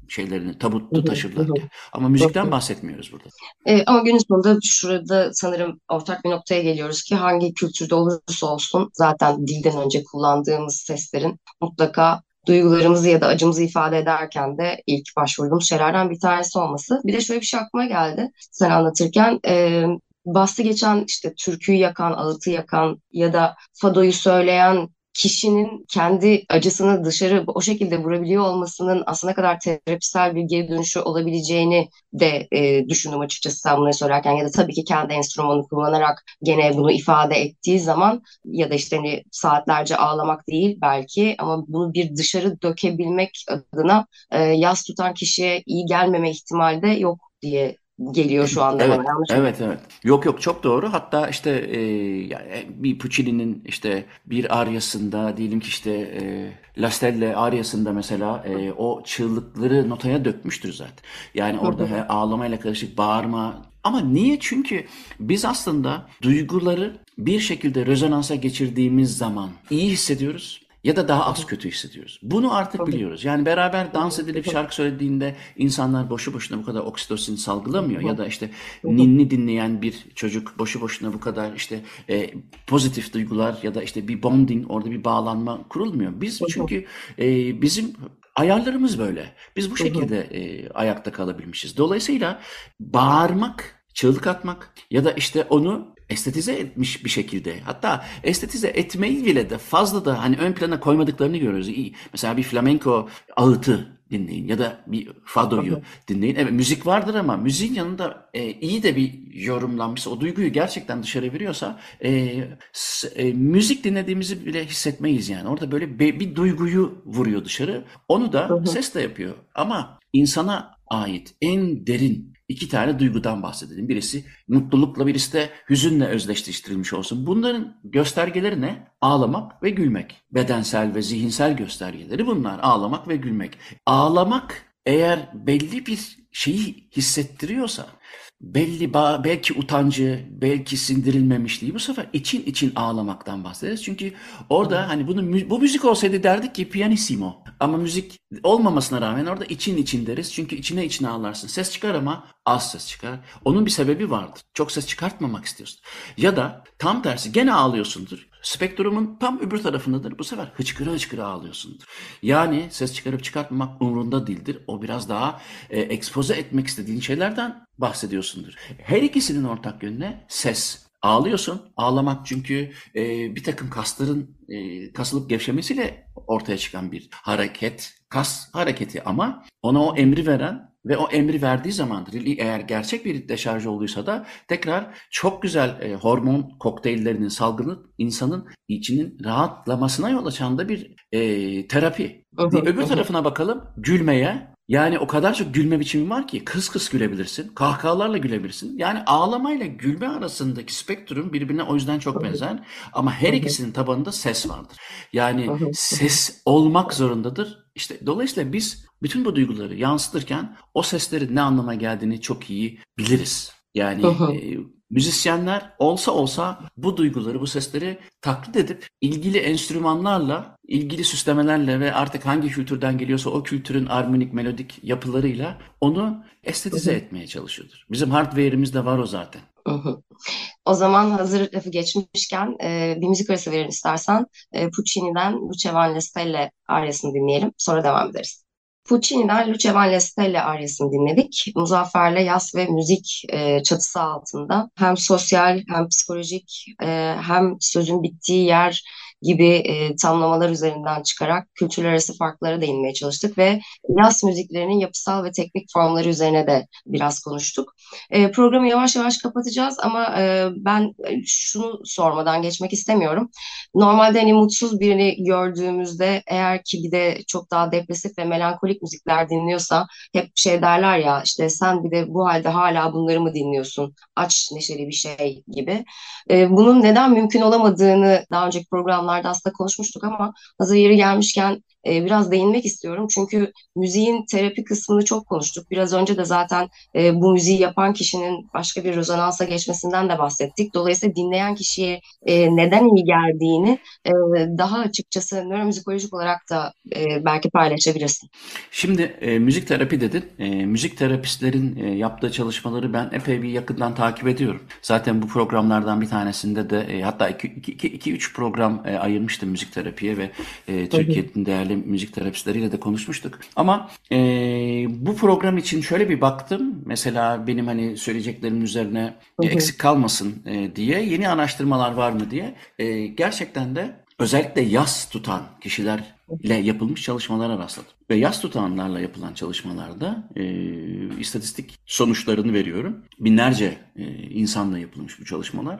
şeylerini tabutlu taşırlarken. Ama müzikten bahsetmiyoruz burada. E, ama günün sonunda şurada sanırım ortak bir noktaya geliyoruz ki hangi kültürde olursa olsun zaten dilden önce kullandığımız seslerin mutlaka duygularımızı ya da acımızı ifade ederken de ilk başvurduğumuz şeylerden bir tanesi olması. Bir de şöyle bir şey aklıma geldi sen anlatırken. E, bahsi geçen işte türküyü yakan, ağıtı yakan ya da fadoyu söyleyen kişinin kendi acısını dışarı o şekilde vurabiliyor olmasının aslında kadar terapisel bir geri dönüşü olabileceğini de e, düşündüm açıkçası sen bunları söylerken ya da tabii ki kendi enstrümanını kullanarak gene bunu ifade ettiği zaman ya da işte hani saatlerce ağlamak değil belki ama bunu bir dışarı dökebilmek adına e, yaz tutan kişiye iyi gelmeme ihtimali de yok diye geliyor şu anda evet, bana. Evet, evet. Yok yok çok doğru. Hatta işte e, yani bir Puccini'nin işte bir aryasında diyelim ki işte e, La Stelle aryasında mesela e, o çığlıkları notaya dökmüştür zaten. Yani orada he, ağlamayla karışık bağırma. Ama niye? Çünkü biz aslında duyguları bir şekilde rezonansa geçirdiğimiz zaman iyi hissediyoruz ya da daha az kötü hissediyoruz. Bunu artık biliyoruz. Yani beraber dans edilip şarkı söylediğinde insanlar boşu boşuna bu kadar oksitosin salgılamıyor ya da işte ninni dinleyen bir çocuk boşu boşuna bu kadar işte e, pozitif duygular ya da işte bir bonding orada bir bağlanma kurulmuyor. Biz çünkü e, bizim ayarlarımız böyle. Biz bu şekilde e, ayakta kalabilmişiz. Dolayısıyla bağırmak, çığlık atmak ya da işte onu estetize etmiş bir şekilde. Hatta estetize etmeyi bile de fazla da hani ön plana koymadıklarını görüyoruz. İyi. Mesela bir flamenko ağıtı dinleyin ya da bir fadoyu dinleyin. Evet müzik vardır ama müziğin yanında e, iyi de bir yorumlanmışsa, o duyguyu gerçekten dışarı veriyorsa e, s- e, müzik dinlediğimizi bile hissetmeyiz yani. Orada böyle bir, bir duyguyu vuruyor dışarı. Onu da ses de yapıyor. Ama insana ait en derin iki tane duygudan bahsedelim. Birisi mutlulukla, birisi de hüzünle özdeşleştirilmiş olsun. Bunların göstergeleri ne? Ağlamak ve gülmek. Bedensel ve zihinsel göstergeleri bunlar. Ağlamak ve gülmek. Ağlamak eğer belli bir şeyi hissettiriyorsa, belli belki utancı, belki sindirilmemişliği bu sefer için için ağlamaktan bahsederiz. Çünkü orada hani bunu bu müzik olsaydı derdik ki pianissimo. Ama müzik olmamasına rağmen orada için için deriz. Çünkü içine içine ağlarsın. Ses çıkar ama az ses çıkar. Onun bir sebebi vardır. Çok ses çıkartmamak istiyorsun. Ya da tam tersi gene ağlıyorsundur. Spektrumun tam öbür tarafındadır. Bu sefer hıçkıra hıçkıra ağlıyorsundur. Yani ses çıkarıp çıkartmamak umrunda değildir. O biraz daha e, ekspoze etmek istediğin şeylerden bahsediyorsundur. Her ikisinin ortak yönü ne? Ses. Ağlıyorsun. Ağlamak çünkü e, bir takım kasların e, kasılıp gevşemesiyle ortaya çıkan bir hareket. Kas hareketi ama ona o emri veren ve o emri verdiği zamandır eğer gerçek bir deşarj olduysa da tekrar çok güzel e, hormon kokteyllerinin salgını insanın içinin rahatlamasına yol açan da bir e, terapi. Hı, Öbür hı. tarafına bakalım gülmeye. Yani o kadar çok gülme biçimi var ki kıs kıs gülebilirsin, kahkahalarla gülebilirsin. Yani ağlamayla gülme arasındaki spektrum birbirine o yüzden çok benzer. Ama her ikisinin tabanında ses vardır. Yani ses olmak zorundadır. İşte dolayısıyla biz bütün bu duyguları yansıtırken o seslerin ne anlama geldiğini çok iyi biliriz. Yani e, müzisyenler olsa olsa bu duyguları, bu sesleri taklit edip ilgili enstrümanlarla, ilgili süslemelerle ve artık hangi kültürden geliyorsa o kültürün armonik, melodik yapılarıyla onu estetize hı. etmeye çalışıyordur. Bizim hardware'imiz var o zaten. Hı. O zaman hazır lafı geçmişken e, bir müzik arası verin istersen. E, Puccini'den Luce Van Le Stelle aryasını dinleyelim. Sonra devam ederiz. Puccini'den Luce Van Le Stelle aryasını dinledik. Muzaffer'le yaz ve müzik e, çatısı altında hem sosyal hem psikolojik e, hem sözün bittiği yer gibi e, tamlamalar üzerinden çıkarak kültürler arası farklara değinmeye çalıştık ve yaz müziklerinin yapısal ve teknik formları üzerine de biraz konuştuk. E, programı yavaş yavaş kapatacağız ama e, ben şunu sormadan geçmek istemiyorum. Normalde hani mutsuz birini gördüğümüzde eğer ki bir de çok daha depresif ve melankolik müzikler dinliyorsa hep şey derler ya işte sen bir de bu halde hala bunları mı dinliyorsun? Aç neşeli bir şey gibi. E, bunun neden mümkün olamadığını daha önceki programlarda aslında konuşmuştuk ama hazır yeri gelmişken e, biraz değinmek istiyorum. Çünkü müziğin terapi kısmını çok konuştuk. Biraz önce de zaten e, bu müziği yapan kişinin başka bir rezonansa geçmesinden de bahsettik. Dolayısıyla dinleyen kişiye e, neden iyi geldiğini e, daha açıkçası nöromüzikolojik olarak da e, belki paylaşabilirsin. Şimdi e, müzik terapi dedin. E, müzik terapistlerin e, yaptığı çalışmaları ben epey bir yakından takip ediyorum. Zaten bu programlardan bir tanesinde de e, hatta 2-3 program e, ayırmıştım müzik terapiye ve e, Türkiye'nin değerli müzik terapistleriyle de konuşmuştuk. Ama e, bu program için şöyle bir baktım. Mesela benim hani söyleyeceklerimin üzerine e, eksik kalmasın e, diye yeni araştırmalar var mı diye. E, gerçekten de özellikle yas tutan kişilerle yapılmış çalışmalara rastladım. Ve yas tutanlarla yapılan çalışmalarda e, istatistik sonuçlarını veriyorum. Binlerce e, insanla yapılmış bu çalışmalar.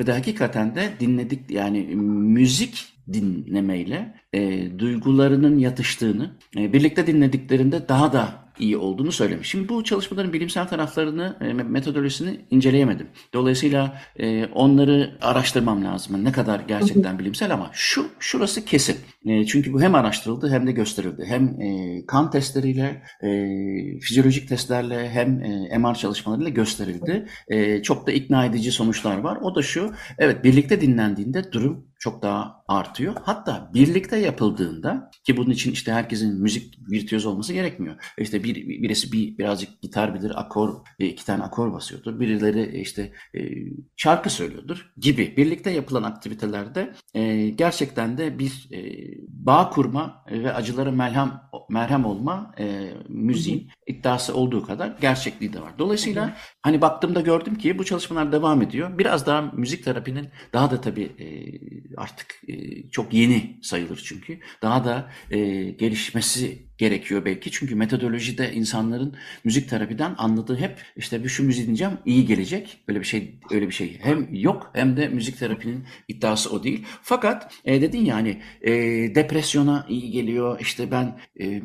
Ve de hakikaten de dinledik yani müzik dinlemeyle e, duygularının yatıştığını, e, birlikte dinlediklerinde daha da iyi olduğunu söylemiş. Şimdi bu çalışmaların bilimsel taraflarını, e, metodolojisini inceleyemedim. Dolayısıyla e, onları araştırmam lazım. Ne kadar gerçekten bilimsel ama şu şurası kesin. E, çünkü bu hem araştırıldı hem de gösterildi. Hem e, kan testleriyle, e, fizyolojik testlerle hem e, MR çalışmalarıyla gösterildi. E, çok da ikna edici sonuçlar var. O da şu, evet birlikte dinlendiğinde durum çok daha artıyor. Hatta birlikte yapıldığında ki bunun için işte herkesin müzik virtüöz olması gerekmiyor. İşte bir birisi bir birazcık gitar bilir, akor iki tane akor basıyordur. Birileri işte e, şarkı söylüyordur gibi. Birlikte yapılan aktivitelerde e, gerçekten de bir e, bağ kurma ve acılara merhem merhem olma e, müziğin iddiası olduğu kadar gerçekliği de var. Dolayısıyla hani baktığımda gördüm ki bu çalışmalar devam ediyor. Biraz daha müzik terapinin daha da tabii e, artık e, çok yeni sayılır çünkü. Daha da e, gelişmesi gerekiyor belki. Çünkü metodolojide insanların müzik terapiden anladığı hep işte bir şu müziği dinleyeceğim iyi gelecek. Öyle bir şey öyle bir şey hem yok hem de müzik terapinin iddiası o değil. Fakat e, dedin yani e, depresyona iyi geliyor. İşte ben e,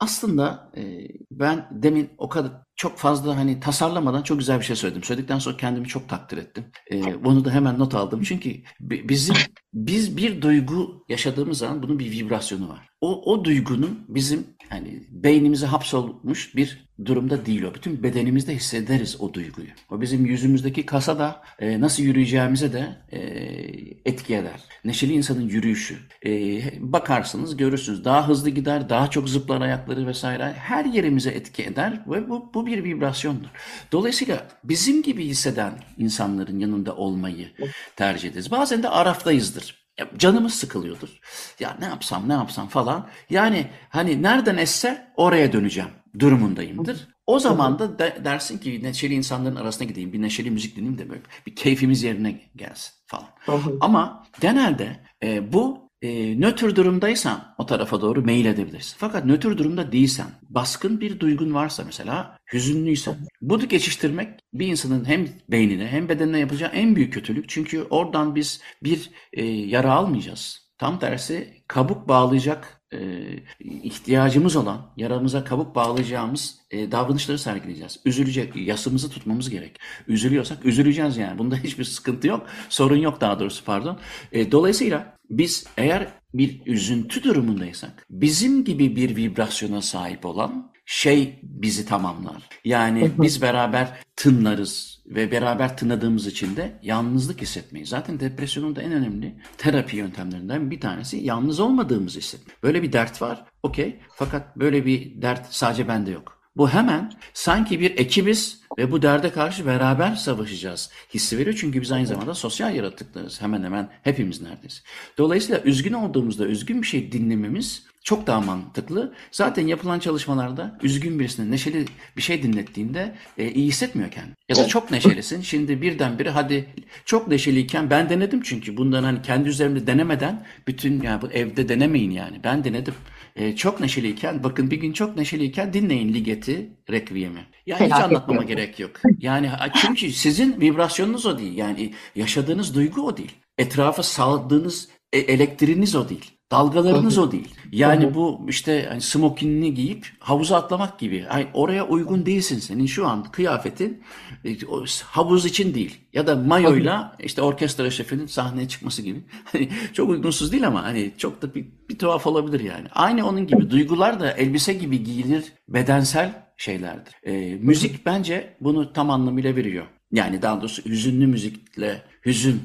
aslında e, ben demin o kadar çok fazla hani tasarlamadan çok güzel bir şey söyledim. Söyledikten sonra kendimi çok takdir ettim. E, bunu da hemen not aldım. Çünkü bizim biz bir duygu yaşadığımız zaman bunun bir vibrasyonu var. O, o duygunun bizim yani beynimize hapsolmuş bir durumda değil o. Bütün bedenimizde hissederiz o duyguyu. O bizim yüzümüzdeki kasa da e, nasıl yürüyeceğimize de e, etki eder. Neşeli insanın yürüyüşü. E, bakarsınız görürsünüz daha hızlı gider, daha çok zıplar ayakları vesaire. Her yerimize etki eder ve bu, bu bir vibrasyondur. Dolayısıyla bizim gibi hisseden insanların yanında olmayı tercih ederiz. Bazen de araftayızdır. Ya canımız sıkılıyordur. Ya ne yapsam ne yapsam falan. Yani hani nereden esse oraya döneceğim durumundayımdır. O zaman da de, dersin ki neşeli insanların arasına gideyim, bir neşeli müzik dinleyeyim de böyle bir keyfimiz yerine gelsin falan. Ama genelde e, bu e, nötr durumdaysan o tarafa doğru mail edebilirsin. Fakat nötr durumda değilsen, baskın bir duygun varsa mesela, hüzünlüysen, bunu geçiştirmek bir insanın hem beynine hem bedenine yapacağı en büyük kötülük. Çünkü oradan biz bir e, yara almayacağız. Tam tersi kabuk bağlayacak e, ihtiyacımız olan, yaramıza kabuk bağlayacağımız e, davranışları sergileyeceğiz. Üzülecek, yasımızı tutmamız gerek. Üzülüyorsak üzüleceğiz yani. Bunda hiçbir sıkıntı yok. Sorun yok daha doğrusu pardon. E, dolayısıyla biz eğer bir üzüntü durumundaysak bizim gibi bir vibrasyona sahip olan şey bizi tamamlar. Yani biz beraber tınlarız ve beraber tınladığımız için de yalnızlık hissetmeyiz. Zaten depresyonun da en önemli terapi yöntemlerinden bir tanesi yalnız olmadığımızı hissetmek. Böyle bir dert var, okey. Fakat böyle bir dert sadece bende yok. Bu hemen sanki bir ekibiz ve bu derde karşı beraber savaşacağız hissi veriyor. Çünkü biz aynı zamanda sosyal yaratıklarız. Hemen hemen hepimiz neredeyse. Dolayısıyla üzgün olduğumuzda üzgün bir şey dinlememiz çok daha mantıklı. Zaten yapılan çalışmalarda üzgün birisine neşeli bir şey dinlettiğinde e, iyi hissetmiyor kendini. Ya da çok neşelisin. Şimdi birdenbire hadi çok neşeliyken ben denedim çünkü bundan hani kendi üzerimde denemeden bütün yani bu evde denemeyin yani. Ben denedim. E, çok neşeliyken bakın bir gün çok neşeliyken dinleyin Ligeti Requiem'i. Yani hiç anlatmama gerek yok. Yani çünkü sizin vibrasyonunuz o değil. Yani yaşadığınız duygu o değil. Etrafa saldığınız e, elektriğiniz o değil. Dalgalarınız o değil. Yani bu işte hani smokinini giyip havuza atlamak gibi. Yani oraya uygun değilsin senin şu an kıyafetin e, havuz için değil. Ya da mayoyla işte orkestra şefinin sahneye çıkması gibi. Hani çok uygunsuz değil ama hani çok da bir, bir tuhaf olabilir yani. Aynı onun gibi duygular da elbise gibi giyilir bedensel şeylerdir. E, müzik bence bunu tam anlamıyla veriyor. Yani daha doğrusu hüzünlü müzikle hüzün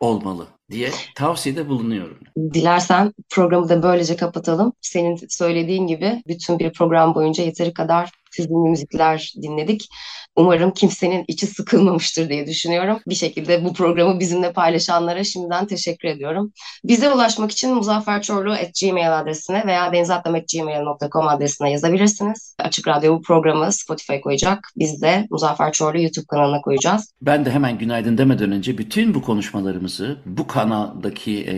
olmalı diye tavsiyede bulunuyorum. Dilersen programı da böylece kapatalım. Senin söylediğin gibi bütün bir program boyunca yeteri kadar hüzünlü müzikler dinledik. Umarım kimsenin içi sıkılmamıştır diye düşünüyorum. Bir şekilde bu programı bizimle paylaşanlara şimdiden teşekkür ediyorum. Bize ulaşmak için muzafferçorlu.gmail adresine veya denizatlam.gmail.com adresine yazabilirsiniz. Açık Radyo bu programı Spotify koyacak. Biz de Muzaffer Çorlu YouTube kanalına koyacağız. Ben de hemen günaydın demeden önce bütün bu konuşmalarımızı bu kanaldaki e,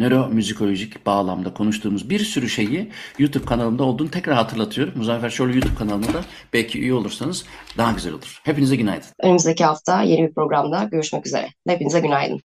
nöromüzikolojik bağlamda konuştuğumuz bir sürü şeyi YouTube kanalımda olduğunu tekrar hatırlatıyorum. Muzaffer Çorlu YouTube kanalına da belki üye olursanız daha güzel olur. Hepinize günaydın. Önümüzdeki hafta yeni bir programda görüşmek üzere. Hepinize günaydın.